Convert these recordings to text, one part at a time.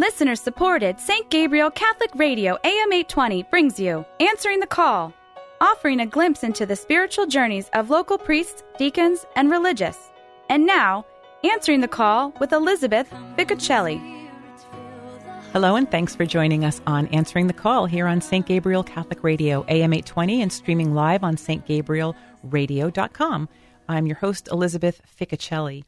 Listener supported St. Gabriel Catholic Radio AM 820 brings you Answering the Call, offering a glimpse into the spiritual journeys of local priests, deacons, and religious. And now, Answering the Call with Elizabeth Ficocelli. Hello, and thanks for joining us on Answering the Call here on St. Gabriel Catholic Radio, AM 820, and streaming live on stgabrielradio.com. I'm your host, Elizabeth Ficocelli.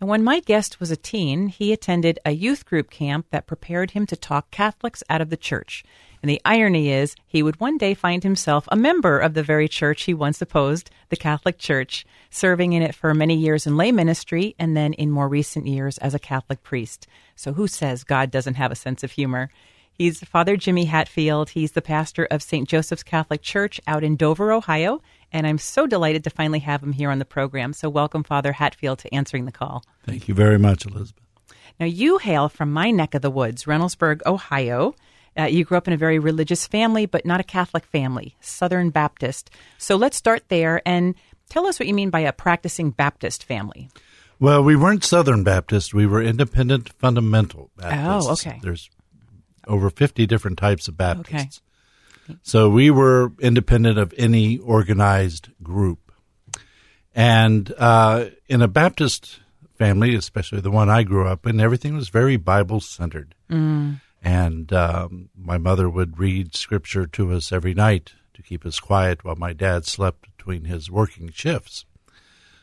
And when my guest was a teen, he attended a youth group camp that prepared him to talk Catholics out of the church. And the irony is, he would one day find himself a member of the very church he once opposed, the Catholic Church, serving in it for many years in lay ministry and then in more recent years as a Catholic priest. So who says God doesn't have a sense of humor? He's Father Jimmy Hatfield. He's the pastor of St. Joseph's Catholic Church out in Dover, Ohio, and I'm so delighted to finally have him here on the program. So, welcome, Father Hatfield, to answering the call. Thank you very much, Elizabeth. Now, you hail from my neck of the woods, Reynoldsburg, Ohio. Uh, you grew up in a very religious family, but not a Catholic family, Southern Baptist. So, let's start there and tell us what you mean by a practicing Baptist family. Well, we weren't Southern Baptist. We were independent fundamental Baptists. Oh, okay. There's over 50 different types of Baptists. Okay. So we were independent of any organized group. And uh, in a Baptist family, especially the one I grew up in, everything was very Bible centered. Mm. And um, my mother would read scripture to us every night to keep us quiet while my dad slept between his working shifts.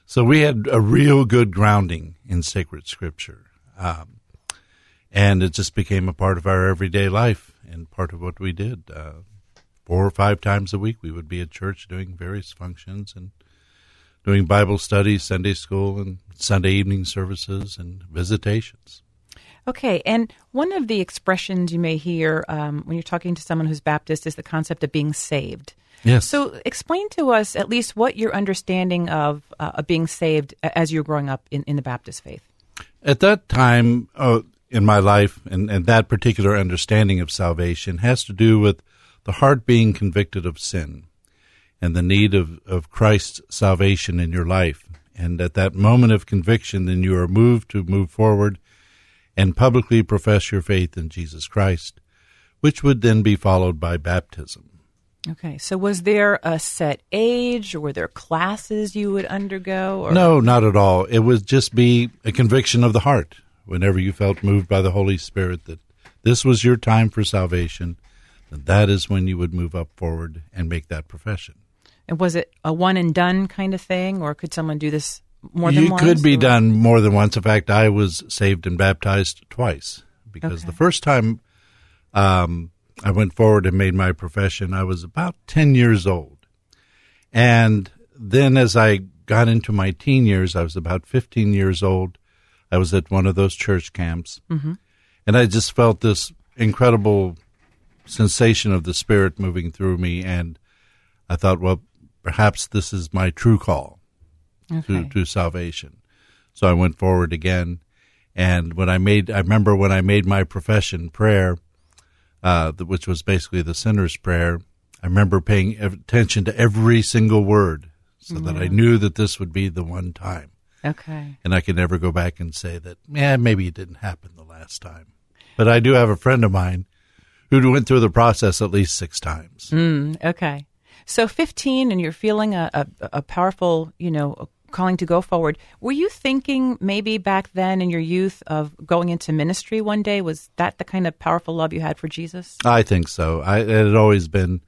So we had a real good grounding in sacred scripture. Um, and it just became a part of our everyday life and part of what we did. Uh, four or five times a week, we would be at church doing various functions and doing Bible studies, Sunday school, and Sunday evening services and visitations. Okay, and one of the expressions you may hear um, when you're talking to someone who's Baptist is the concept of being saved. Yes. So, explain to us at least what your understanding of, uh, of being saved as you're growing up in, in the Baptist faith. At that time uh, in my life, and, and that particular understanding of salvation has to do with the heart being convicted of sin and the need of, of Christ's salvation in your life. And at that moment of conviction, then you are moved to move forward and publicly profess your faith in Jesus Christ, which would then be followed by baptism. Okay, so was there a set age, or were there classes you would undergo? Or? No, not at all. It would just be a conviction of the heart. Whenever you felt moved by the Holy Spirit that this was your time for salvation, that is when you would move up forward and make that profession. And was it a one and done kind of thing, or could someone do this more than you once? You could be or? done more than once. In fact, I was saved and baptized twice because Okay. the first time um, I went forward and made my profession, I was about 10 years old. And then as I got into my teen years, I was about 15 years old. I was at one of those church camps. Mhm. And I just felt this incredible sensation of the Spirit moving through me. And I thought, well, perhaps this is my true call Okay. to, to salvation. So I went forward again. And when I made, I remember when I made my profession prayer, uh, which was basically the sinner's prayer, I remember paying attention to every single word so that I knew that this would be the one time. Okay. And I could never go back and say that, yeah, maybe it didn't happen the last time. But I do have a friend of mine who went through the process at least six times. Mm, okay. So 15, and you're feeling a, a, a powerful, you know, calling to go forward. Were you thinking maybe back then in your youth of going into ministry one day? Was that the kind of powerful love you had for Jesus? I think so. I, it had always been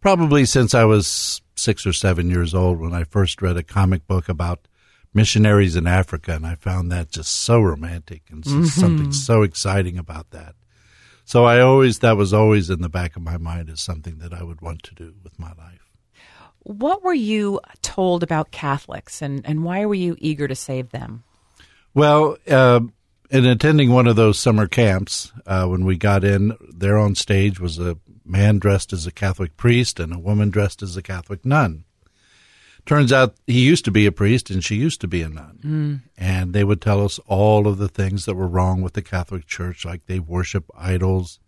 probably since I was six or seven years old when I first read a comic book about missionaries in Africa, and I found that just so romantic and Mhm. something so exciting about that. So I always that was always in the back of my mind as something that I would want to do with my life. What were you told about Catholics, and, and why were you eager to save them? Well, uh, in attending one of those summer camps, uh, when we got in, there on stage was a man dressed as a Catholic priest and a woman dressed as a Catholic nun. Turns out he used to be a priest and she used to be a nun. Mm. And they would tell us all of the things that were wrong with the Catholic Church, like they worship idols,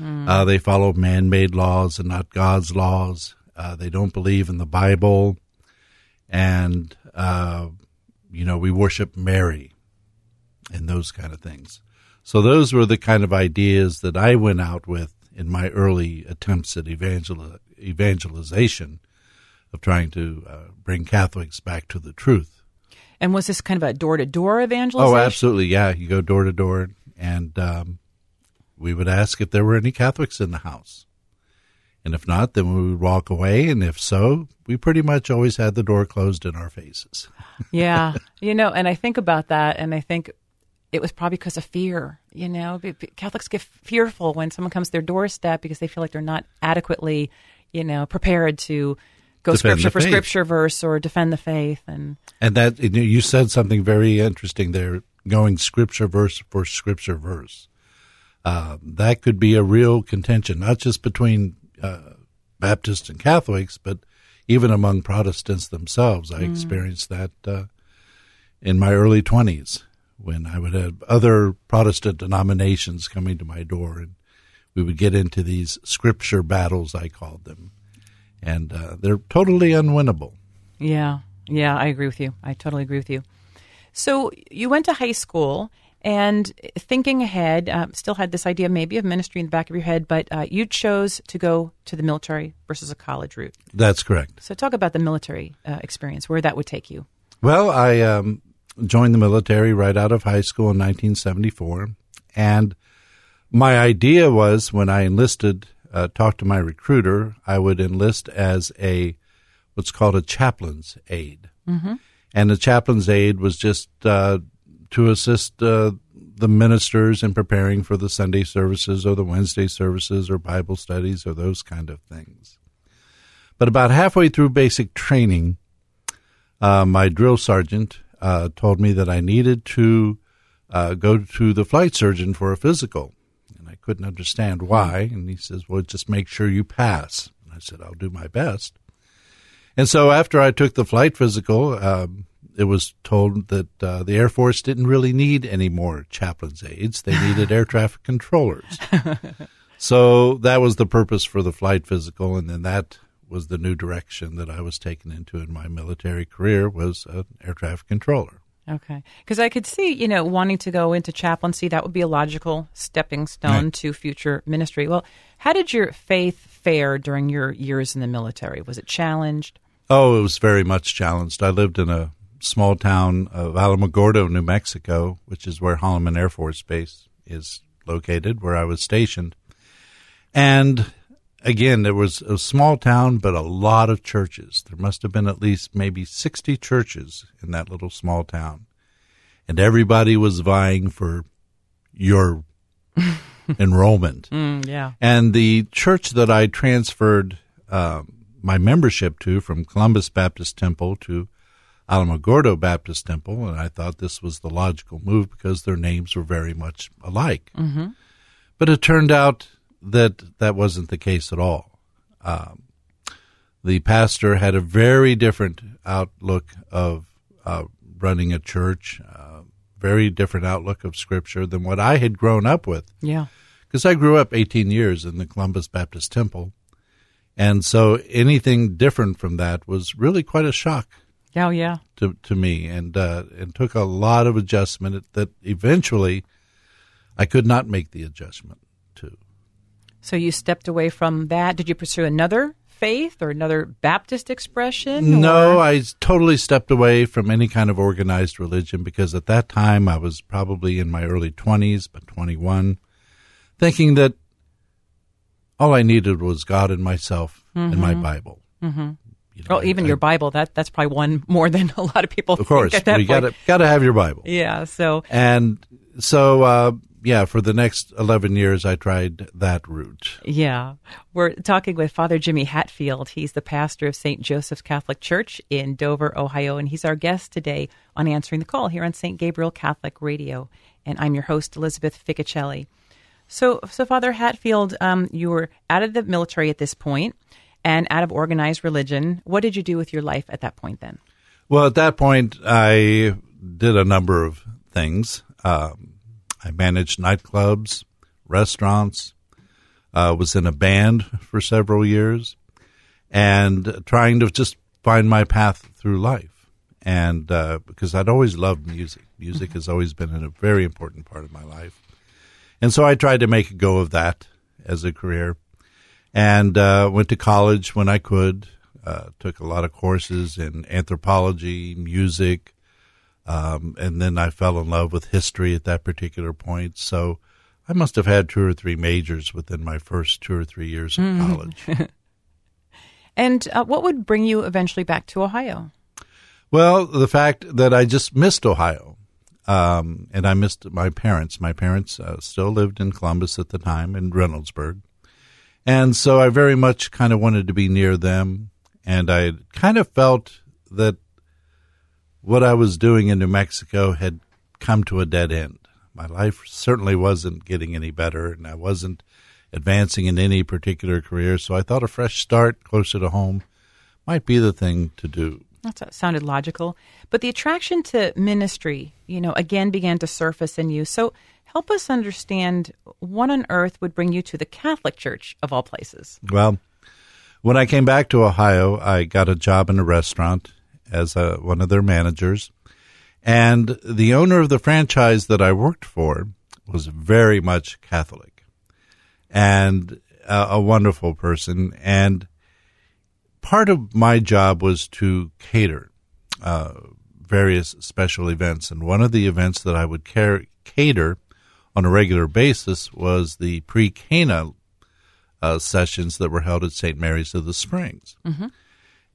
Mm. uh, they follow man made laws and not God's laws, uh, they don't believe in the Bible, and, uh, you know, we worship Mary and those kind of things. So those were the kind of ideas that I went out with in my early attempts at evangel- evangelization of trying to uh, bring Catholics back to the truth. And was this kind of a door to door evangelization? Oh, absolutely. Yeah. You go door to door, and um, we would ask if there were any Catholics in the house. And if not, then we would walk away. And if so, we pretty much always had the door closed in our faces. yeah. You know, and I think about that, and I think it was probably because of fear. You know, Catholics get fearful when someone comes to their doorstep because they feel like they're not adequately, you know, prepared to go Defend scripture for faith. scripture verse or defend the faith. And And that you said something very interesting there, going scripture verse for scripture verse. Uh, that could be a real contention, not just between uh, Baptists and Catholics, but even among Protestants themselves. I experienced that uh, in my early twenties when I would have other Protestant denominations coming to my door, and we would get into these scripture battles. I called them, and uh, they're totally unwinnable. yeah, yeah, I agree with you. I totally agree with you. So you went to high school. And thinking ahead, uh, still had this idea maybe of ministry in the back of your head, but uh, you chose to go to the military versus a college route. That's correct. So, talk about the military uh, experience, where that would take you. Well, I um, joined the military right out of high school in 1974. And my idea was when I enlisted, uh, talked to my recruiter, I would enlist as a what's called a chaplain's aide. Mm-hmm. And the chaplain's aide was just uh, to assist uh, the ministers in preparing for the Sunday services or the Wednesday services or Bible studies or those kind of things. But about halfway through basic training, uh, my drill sergeant uh, told me that I needed to uh, go to the flight surgeon for a physical. I couldn't understand why. And he says, Well, just make sure you pass. And I said, I'll do my best. And so after I took the flight physical, um, it was told that uh, the Air Force didn't really need any more chaplain's aides. They needed air traffic controllers. so that was the purpose for the flight physical. And then that was the new direction that I was taken into in my military career was an air traffic controller. Okay. Because I could see, you know, wanting to go into chaplaincy, that would be a logical stepping stone Right. to future ministry. Well, how did your faith fare during your years in the military? Was it challenged? Oh, it was very much challenged. I lived in a small town of Alamogordo, New Mexico, which is where Holloman Air Force Base is located, where I was stationed. And again, there was a small town, but a lot of churches. There must have been at least maybe 60 churches in that little small town. And everybody was vying for your enrollment. Mm, yeah. And the church that I transferred um, my membership to from Columbus Baptist Temple to Alamogordo Baptist Temple, and I thought this was the logical move because their names were very much alike. Mm-hmm. But it turned out that that wasn't the case at all. Um, the pastor had a very different outlook of uh, running a church, uh, very different outlook of Scripture than what I had grown up with Yeah. because I grew up 18 years in the Columbus Baptist Temple. And so anything different from that was really quite a shock Oh, yeah. to, to me and, uh, and took a lot of adjustment that eventually I could not make the adjustment to. So you stepped away from that. Did you pursue another faith or another Baptist expression? No, or- I totally stepped away from any kind of organized religion because at that time I was probably in my early 20s, but 21, thinking that all I needed was God and myself and my Bible. Mm-hmm. You know, Oh, even I- your Bible. That that's probably one more than a lot of people. Of course, think at that you got to got to have your Bible. Yeah. So And so, uh, yeah, for the next eleven years, I tried that route. Yeah. We're talking with Father Jimmy Hatfield. He's the pastor of St. Joseph's Catholic Church in Dover, Ohio, and he's our guest today on Answering the Call here on St. Gabriel Catholic Radio. And I'm your host, Elizabeth Ficocelli. So, so Father Hatfield, um, you were out of the military at this point and out of organized religion. What did you do with your life at that point then? Well, at that point, I did a number of things. Um, I managed nightclubs, restaurants, uh, was in a band for several years, and trying to just find my path through life. And uh, because I'd always loved music, music has always been a very important part of my life. And so I tried to make a go of that as a career and uh, went to college when I could. Uh, took a lot of courses in anthropology, music, um, and then I fell in love with history at that particular point. So I must have had two or three majors within my first two or three years of mm. college. and uh, what would bring you eventually back to Ohio? Well, the fact that I just missed Ohio. Um, and I missed my parents. My parents uh, still lived in Columbus at the time, in Reynoldsburg. And so I very much kind of wanted to be near them. And I kind of felt that what I was doing in New Mexico had come to a dead end. My life certainly wasn't getting any better, and I wasn't advancing in any particular career. So I thought a fresh start closer to home might be the thing to do. That sounded logical. But the attraction to ministry, you know, again began to surface in you. So help us understand what on earth would bring you to the Catholic Church of all places. Well, when I came back to Ohio, I got a job in a restaurant as a, one of their managers. And the owner of the franchise that I worked for was very much Catholic and a, a wonderful person. And part of my job was to cater uh, various special events. And one of the events that I would care, cater on a regular basis was the pre Cana uh, sessions that were held at St. Mary's of the Springs. Mm-hmm.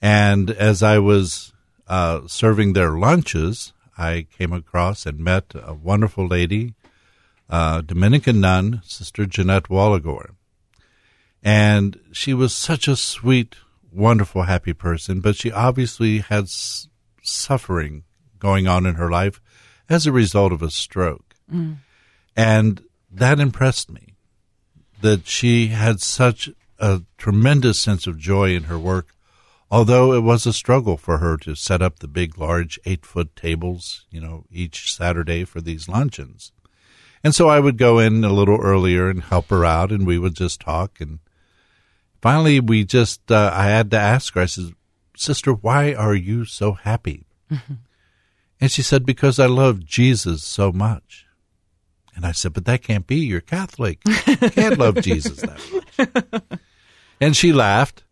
And as I was uh, serving their lunches, I came across and met a wonderful lady, uh, Dominican nun, Sister Jeanette Wallagore. And she was such a sweet, wonderful, happy person, but she obviously had s- suffering going on in her life as a result of a stroke. Mm. And that impressed me that she had such a tremendous sense of joy in her work, although it was a struggle for her to set up the big, large eight foot tables, you know, each Saturday for these luncheons. And so I would go in a little earlier and help her out, and we would just talk. And finally, we just, uh, I had to ask her, I said, Sister, why are you so happy? Mm-hmm. And she said, Because I love Jesus so much. And I said, But that can't be. You're Catholic. You can't love Jesus that much. And she laughed.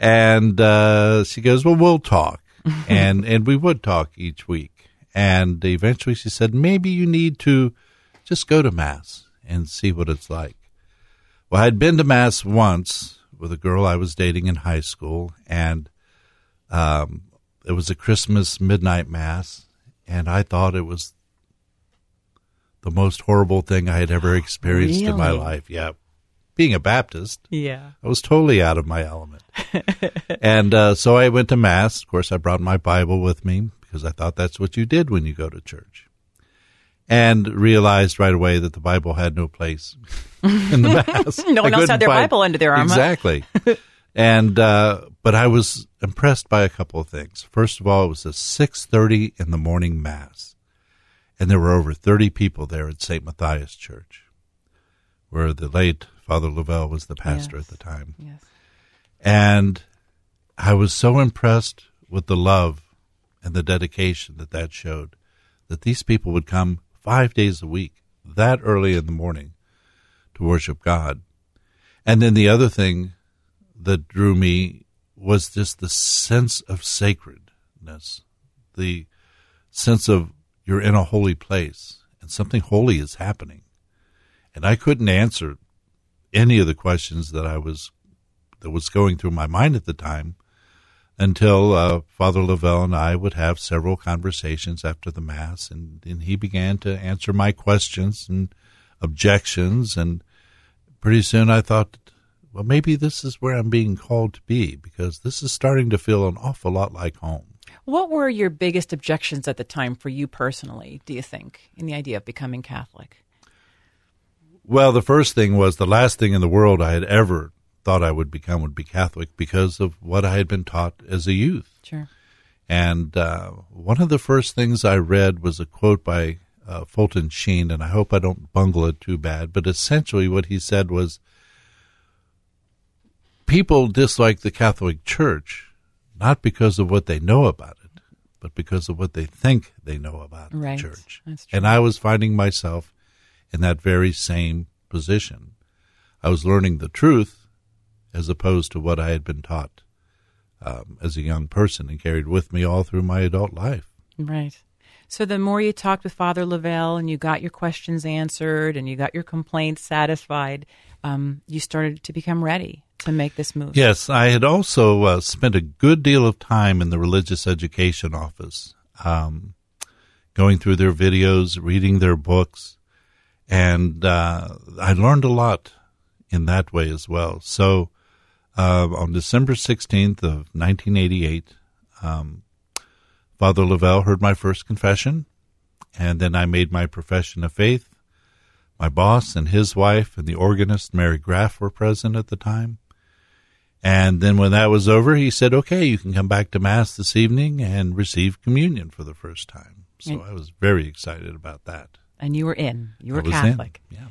And uh, she goes, Well, we'll talk. and and we would talk each week. And eventually she said, Maybe you need to just go to Mass and see what it's like. Well, I'd been to Mass once with a girl I was dating in high school, and um, it was a Christmas midnight Mass, and I thought it was the most horrible thing I had ever experienced really? in my life. Yeah. Being a Baptist, yeah, I was totally out of my element. and uh, so I went to Mass. Of course, I brought my Bible with me because I thought that's what you did when you go to church. And realized right away that the Bible had no place in the Mass. no one else had their find, Bible under their arm. Exactly. and uh, but I was impressed by a couple of things. First of all, it was a six thirty in the morning Mass and there were over 30 people there at St. Matthias Church, where the late Father Lavelle was the pastor yes. at the time. Yes. And I was so impressed with the love and the dedication that that showed that these people would come five days a week, that early in the morning, to worship God. And then the other thing that drew me was just the sense of sacredness, the sense of you're in a holy place and something holy is happening. And I couldn't answer any of the questions that I was that was going through my mind at the time until uh, Father Lavelle and I would have several conversations after the mass, and, and he began to answer my questions and objections, and pretty soon I thought, well, maybe this is where I'm being called to be because this is starting to feel an awful lot like home. What were your biggest objections at the time for you personally, do you think, in the idea of becoming Catholic? Well, the first thing was the last thing in the world I had ever thought I would become would be Catholic because of what I had been taught as a youth. Sure. And uh, one of the first things I read was a quote by uh, Fulton Sheen, and I hope I don't bungle it too bad, but essentially what he said was people dislike the Catholic Church not because of what they know about it, but because of what they think they know about right. the church. And I was finding myself in that very same position. I was learning the truth as opposed to what I had been taught um, as a young person and carried with me all through my adult life. Right. So the more you talked with Father Lavelle and you got your questions answered and you got your complaints satisfied, um, you started to become ready to make this move. Yes, I had also uh, spent a good deal of time in the religious education office, um, going through their videos, reading their books, and uh, I learned a lot in that way as well. So uh, on December 16th of 1988, um, Father Lavelle heard my first confession, and then I made my profession of faith. My boss and his wife and the organist, Mary Graff, were present at the time. And then when that was over, he said, okay, you can come back to Mass this evening and receive communion for the first time. So I was very excited about that. And you were in. You were Catholic. In. Yeah.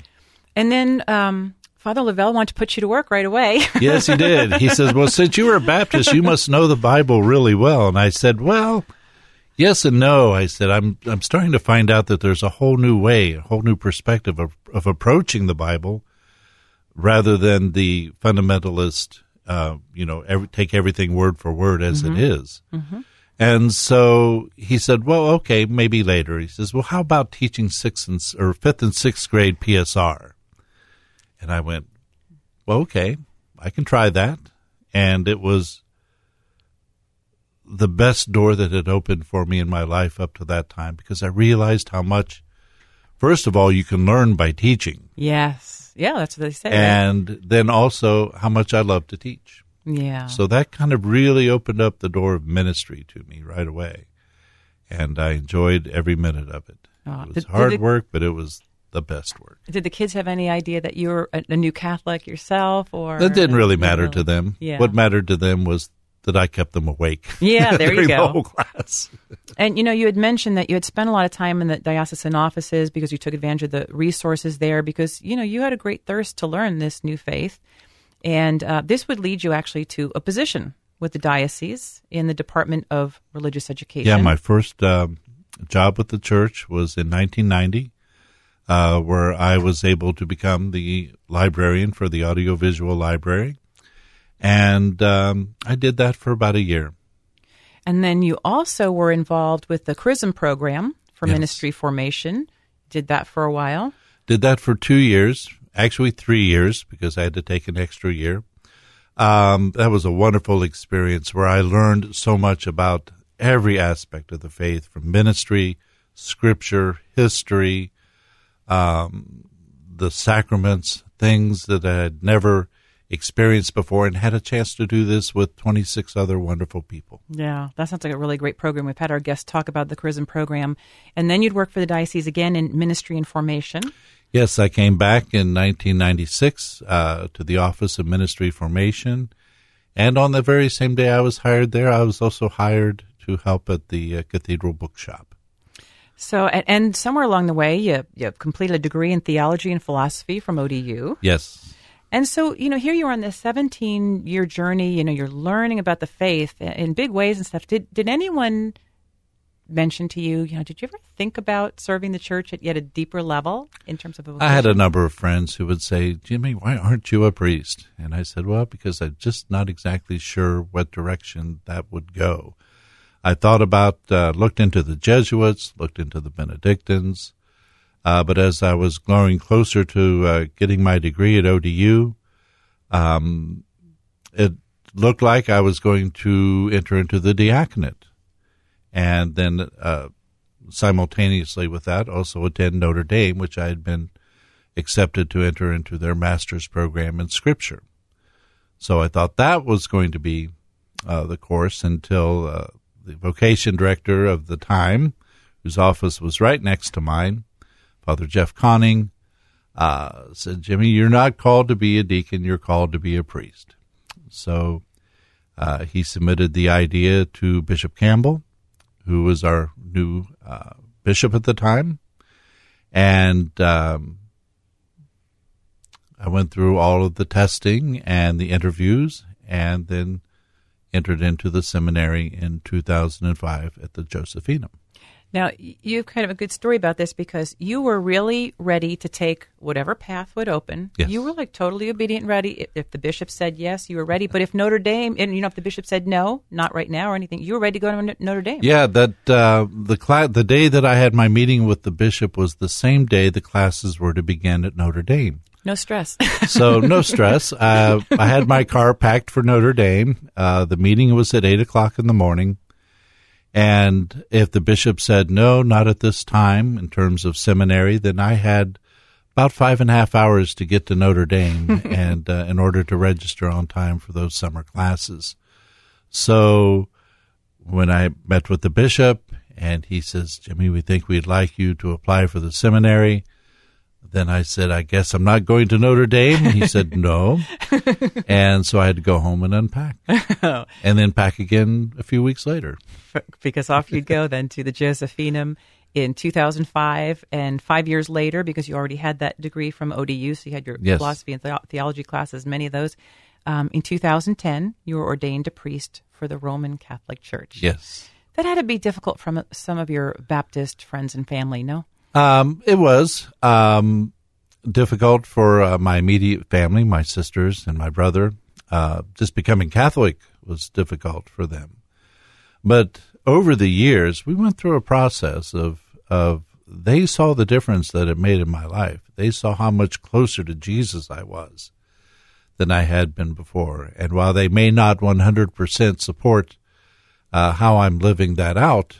And then um, Father Lavelle wanted to put you to work right away. yes, he did. He says, well, since you were a Baptist, you must know the Bible really well. And I said, well, yes and no. I said, I'm, I'm starting to find out that there's a whole new way, a whole new perspective of, of approaching the Bible rather than the fundamentalist uh, you know, every, take everything word for word as mm-hmm. it is. Mm-hmm. And so he said, well, okay, maybe later. He says, well, how about teaching sixth and, or fifth and sixth grade PSR? And I went, well, okay, I can try that. And it was the best door that had opened for me in my life up to that time because I realized how much, first of all, you can learn by teaching. Yes yeah, that's what they say. And right? then also how much I love to teach. Yeah. So that kind of really opened up the door of ministry to me right away. And I enjoyed every minute of it. Oh, it was did, hard did work, but it was the best work. Did the kids have any idea that you were a, a new Catholic yourself, or that didn't really matter really? to them? Yeah. What mattered to them was that I kept them awake. Yeah, there you go. The whole class. and you know, you had mentioned that you had spent a lot of time in the diocesan offices because you took advantage of the resources there because you know you had a great thirst to learn this new faith, and uh, this would lead you actually to a position with the diocese in the Department of Religious Education. Yeah, my first um, job with the church was in 1990. Uh, where I was able to become the librarian for the audiovisual library. And um, I did that for about a year. And then you also were involved with the Chrism program for yes. ministry formation. Did that for a while? Did that for two years, actually three years, because I had to take an extra year. Um, that was a wonderful experience where I learned so much about every aspect of the faith from ministry, scripture, history, um, the sacraments, things that I had never experienced before and had a chance to do this with 26 other wonderful people. Yeah, that sounds like a really great program. We've had our guests talk about the Chrism program. And then you'd work for the diocese again in ministry and formation. Yes, I came back in 1996 uh, to the Office of Ministry Formation. And on the very same day I was hired there, I was also hired to help at the uh, Cathedral Bookshop. So, and, and, somewhere along the way, you, you completed a degree in theology and philosophy from ODU. Yes. And so, you know, here you are on this 17 year journey, you know, you're learning about the faith in big ways and stuff. Did, did anyone mention to you, you know, did you ever think about serving the church at yet a deeper level in terms of I had a number of friends who would say, Jimmy, why aren't you a priest? And I said, well, because I'm just not exactly sure what direction that would go. I thought about, uh, looked into the Jesuits, looked into the Benedictines, uh, but as I was growing closer to uh, getting my degree at ODU, um, it looked like I was going to enter into the diaconate. And then uh, simultaneously with that, also attend Notre Dame, which I had been accepted to enter into their master's program in Scripture. So I thought that was going to be uh, the course until uh, the vocation director of the time, whose office was right next to mine, Father Jeff Conning, uh, said, Jimmy, you're not called to be a deacon, you're called to be a priest. So uh, he submitted the idea to Bishop Campbell, who was our new uh, bishop at the time. And um, I went through all of the testing and the interviews and then entered into the seminary in 2005 at the Josephinum. Now, you have kind of a good story about this because you were really ready to take whatever path would open. Yes. You were like totally obedient and ready. If, if the bishop said yes, you were ready. But if Notre Dame, and you know, if the bishop said no, not right now or anything, you were ready to go to Notre Dame. Yeah, that uh, the cla- the day that I had my meeting with the bishop was the same day the classes were to begin at Notre Dame. No stress. so no stress. Uh, I had my car packed for Notre Dame. Uh, the meeting was at eight o'clock in the morning. And if the bishop said no, not at this time in terms of seminary, then I had about five and a half hours to get to Notre Dame and uh, in order to register on time for those summer classes. So when I met with the bishop and he says, Jimmy, we think we'd like you to apply for the seminary. Then I said, I guess I'm not going to Notre Dame. He said, no. and so I had to go home and unpack and then pack again a few weeks later. because off you'd go then to the Josephinum in 2005 and five years later because you already had that degree from ODU. So you had your Yes. philosophy and the- theology classes, many of those. Um, in 2010, you were ordained a priest for the Roman Catholic Church. Yes. That had to be difficult from some of your Baptist friends and family, no? Um, it was um, difficult for uh, my immediate family, my sisters and my brother. Uh, just becoming Catholic was difficult for them. But over the years, we went through a process of of they saw the difference that it made in my life. They saw how much closer to Jesus I was than I had been before. And while they may not 100% support uh, how I'm living that out,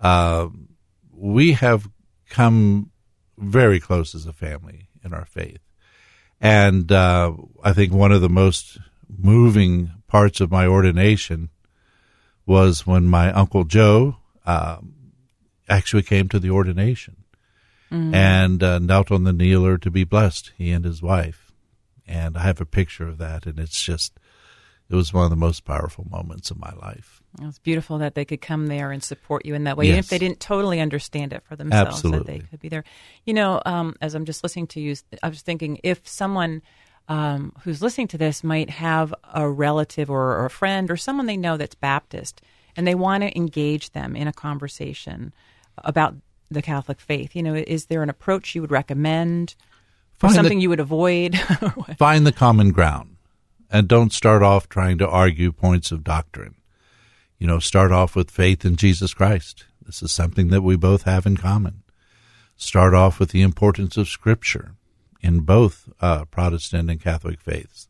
uh, we have come very close as a family in our faith. And uh, I think one of the most moving parts of my ordination was when my Uncle Joe um, actually came to the ordination and uh, knelt on the kneeler to be blessed, he and his wife. And I have a picture of that, and it's just, it was one of the most powerful moments of my life. It was beautiful that they could come there and support you in that way, even if they didn't totally understand it for themselves. That they could be there. You know, um, as I'm just listening to you, I was thinking if someone um, who's listening to this might have a relative or, or a friend or someone they know that's Baptist, and they want to engage them in a conversation about the Catholic faith. You know, is there an approach you would recommend, or Find the- something you would avoid? find the common ground and don't start off trying to argue points of doctrine. You know, start off with faith in Jesus Christ. This is something that we both have in common. Start off with the importance of Scripture in both uh, Protestant and Catholic faiths.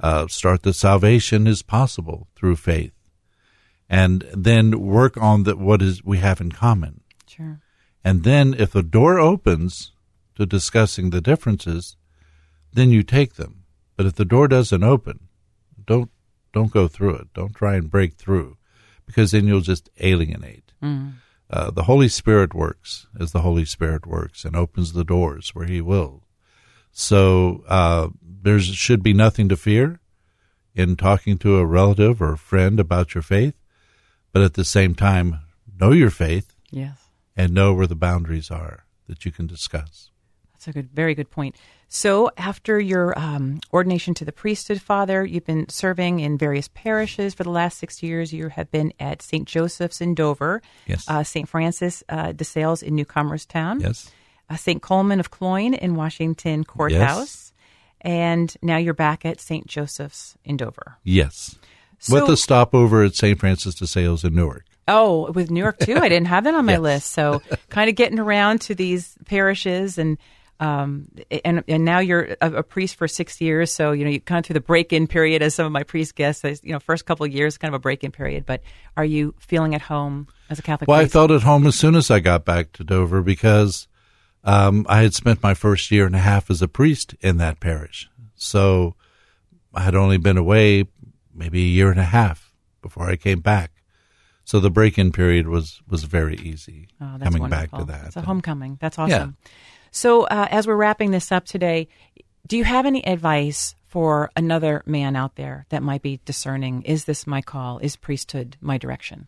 Uh, start that salvation is possible through faith, and then work on the, what is we have in common. sure. And then if the door opens to discussing the differences, then you take them. But if the door doesn't open, don't don't go through it. Don't try and break through, because then you'll just alienate. Uh, the Holy Spirit works as the Holy Spirit works and opens the doors where He will. So uh, there should be nothing to fear in talking to a relative or a friend about your faith, but at the same time, know your faith Yes. and know where the boundaries are that you can discuss. That's a good, very good point. So, after your um, ordination to the priesthood, Father, you've been serving in various parishes for the last six years. You have been at St. Joseph's in Dover, Yes. uh, St. Francis uh, de Sales in Newcomerstown, Yes. uh, St. Colman of Cloyne in Washington Court House, and now you're back at St. Joseph's in Dover. Yes. So- With a stopover at St. Francis de Sales in Newark. Oh, with New York too. I didn't have that on my Yes. list. So, kind of getting around to these parishes and. Um, and and now you're a, a priest for six years, so you know you kind of through the break-in period, as some of my priest guests. You know, first couple of years, kind of a break-in period. But are you feeling at home as a Catholic Well, I felt at home as soon as I got back to Dover because um, I had spent my first year and a half as a priest in that parish. So I had only been away maybe a year and a half before I came back. So the break-in period was was very easy Oh, that's coming wonderful. back to that. It's a homecoming. That's awesome. So, uh, as we're wrapping this up today, do you have any advice for another man out there that might be discerning? Is this my call? Is priesthood my direction?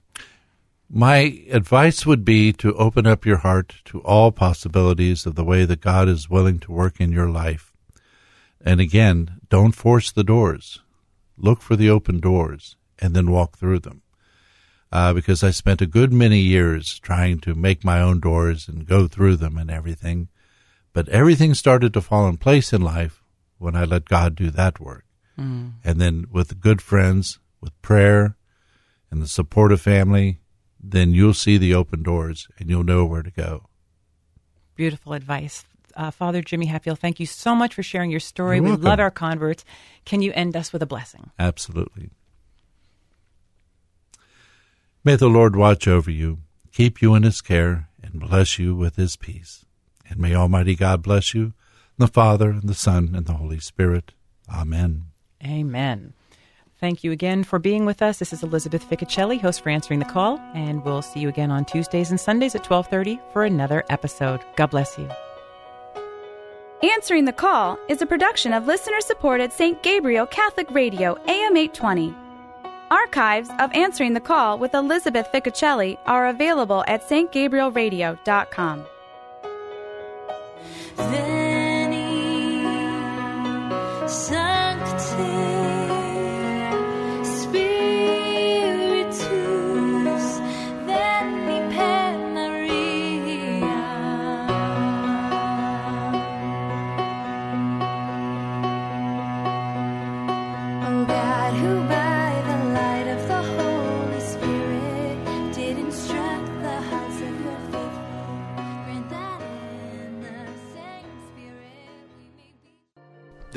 My advice would be to open up your heart to all possibilities of the way that God is willing to work in your life. And again, don't force the doors. Look for the open doors and then walk through them. uh, because I spent a good many years trying to make my own doors and go through them and everything. But everything started to fall in place in life when I let God do that work. Mm. And then with good friends, with prayer, and the support of family, then you'll see the open doors and you'll know where to go. Beautiful advice. Uh, Father Jimmy Hatfield, thank you so much for sharing your story. You're we welcome. love our converts. Can you end us with a blessing? Absolutely. May the Lord watch over you, keep you in his care, and bless you with his peace. And may Almighty God bless you, the Father, and the Son, and the Holy Spirit. Amen. Amen. Thank you again for being with us. This is Elizabeth Ficocelli, host for Answering the Call, and we'll see you again on Tuesdays and Sundays at 12:30 for another episode. God bless you. Answering the Call is a production of listener-supported St. Gabriel Catholic Radio AM 820. Archives of Answering the Call with Elizabeth Ficocelli are available at stgabrielradio.com. Veni, Sancte.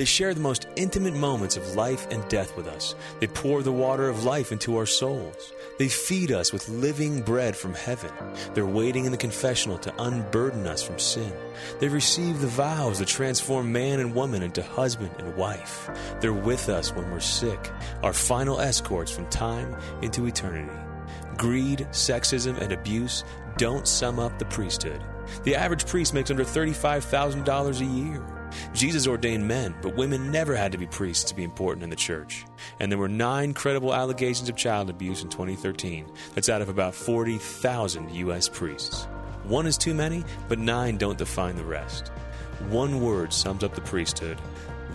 They share the most intimate moments of life and death with us. They pour the water of life into our souls. They feed us with living bread from heaven. They're waiting in the confessional to unburden us from sin. They receive the vows that transform man and woman into husband and wife. They're with us when we're sick, our final escorts from time into eternity. Greed, sexism, and abuse don't sum up the priesthood. The average priest makes under $35,000 a year. Jesus ordained men, but women never had to be priests to be important in the church. And there were nine credible allegations of child abuse in 2013. That's out of about 40,000 U.S. priests. One is too many, but nine don't define the rest. One word sums up the priesthood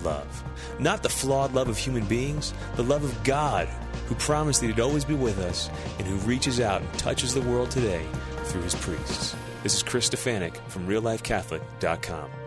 love. Not the flawed love of human beings, the love of God, who promised that He'd always be with us and who reaches out and touches the world today through His priests. This is Chris Stefanick from RealLifeCatholic.com.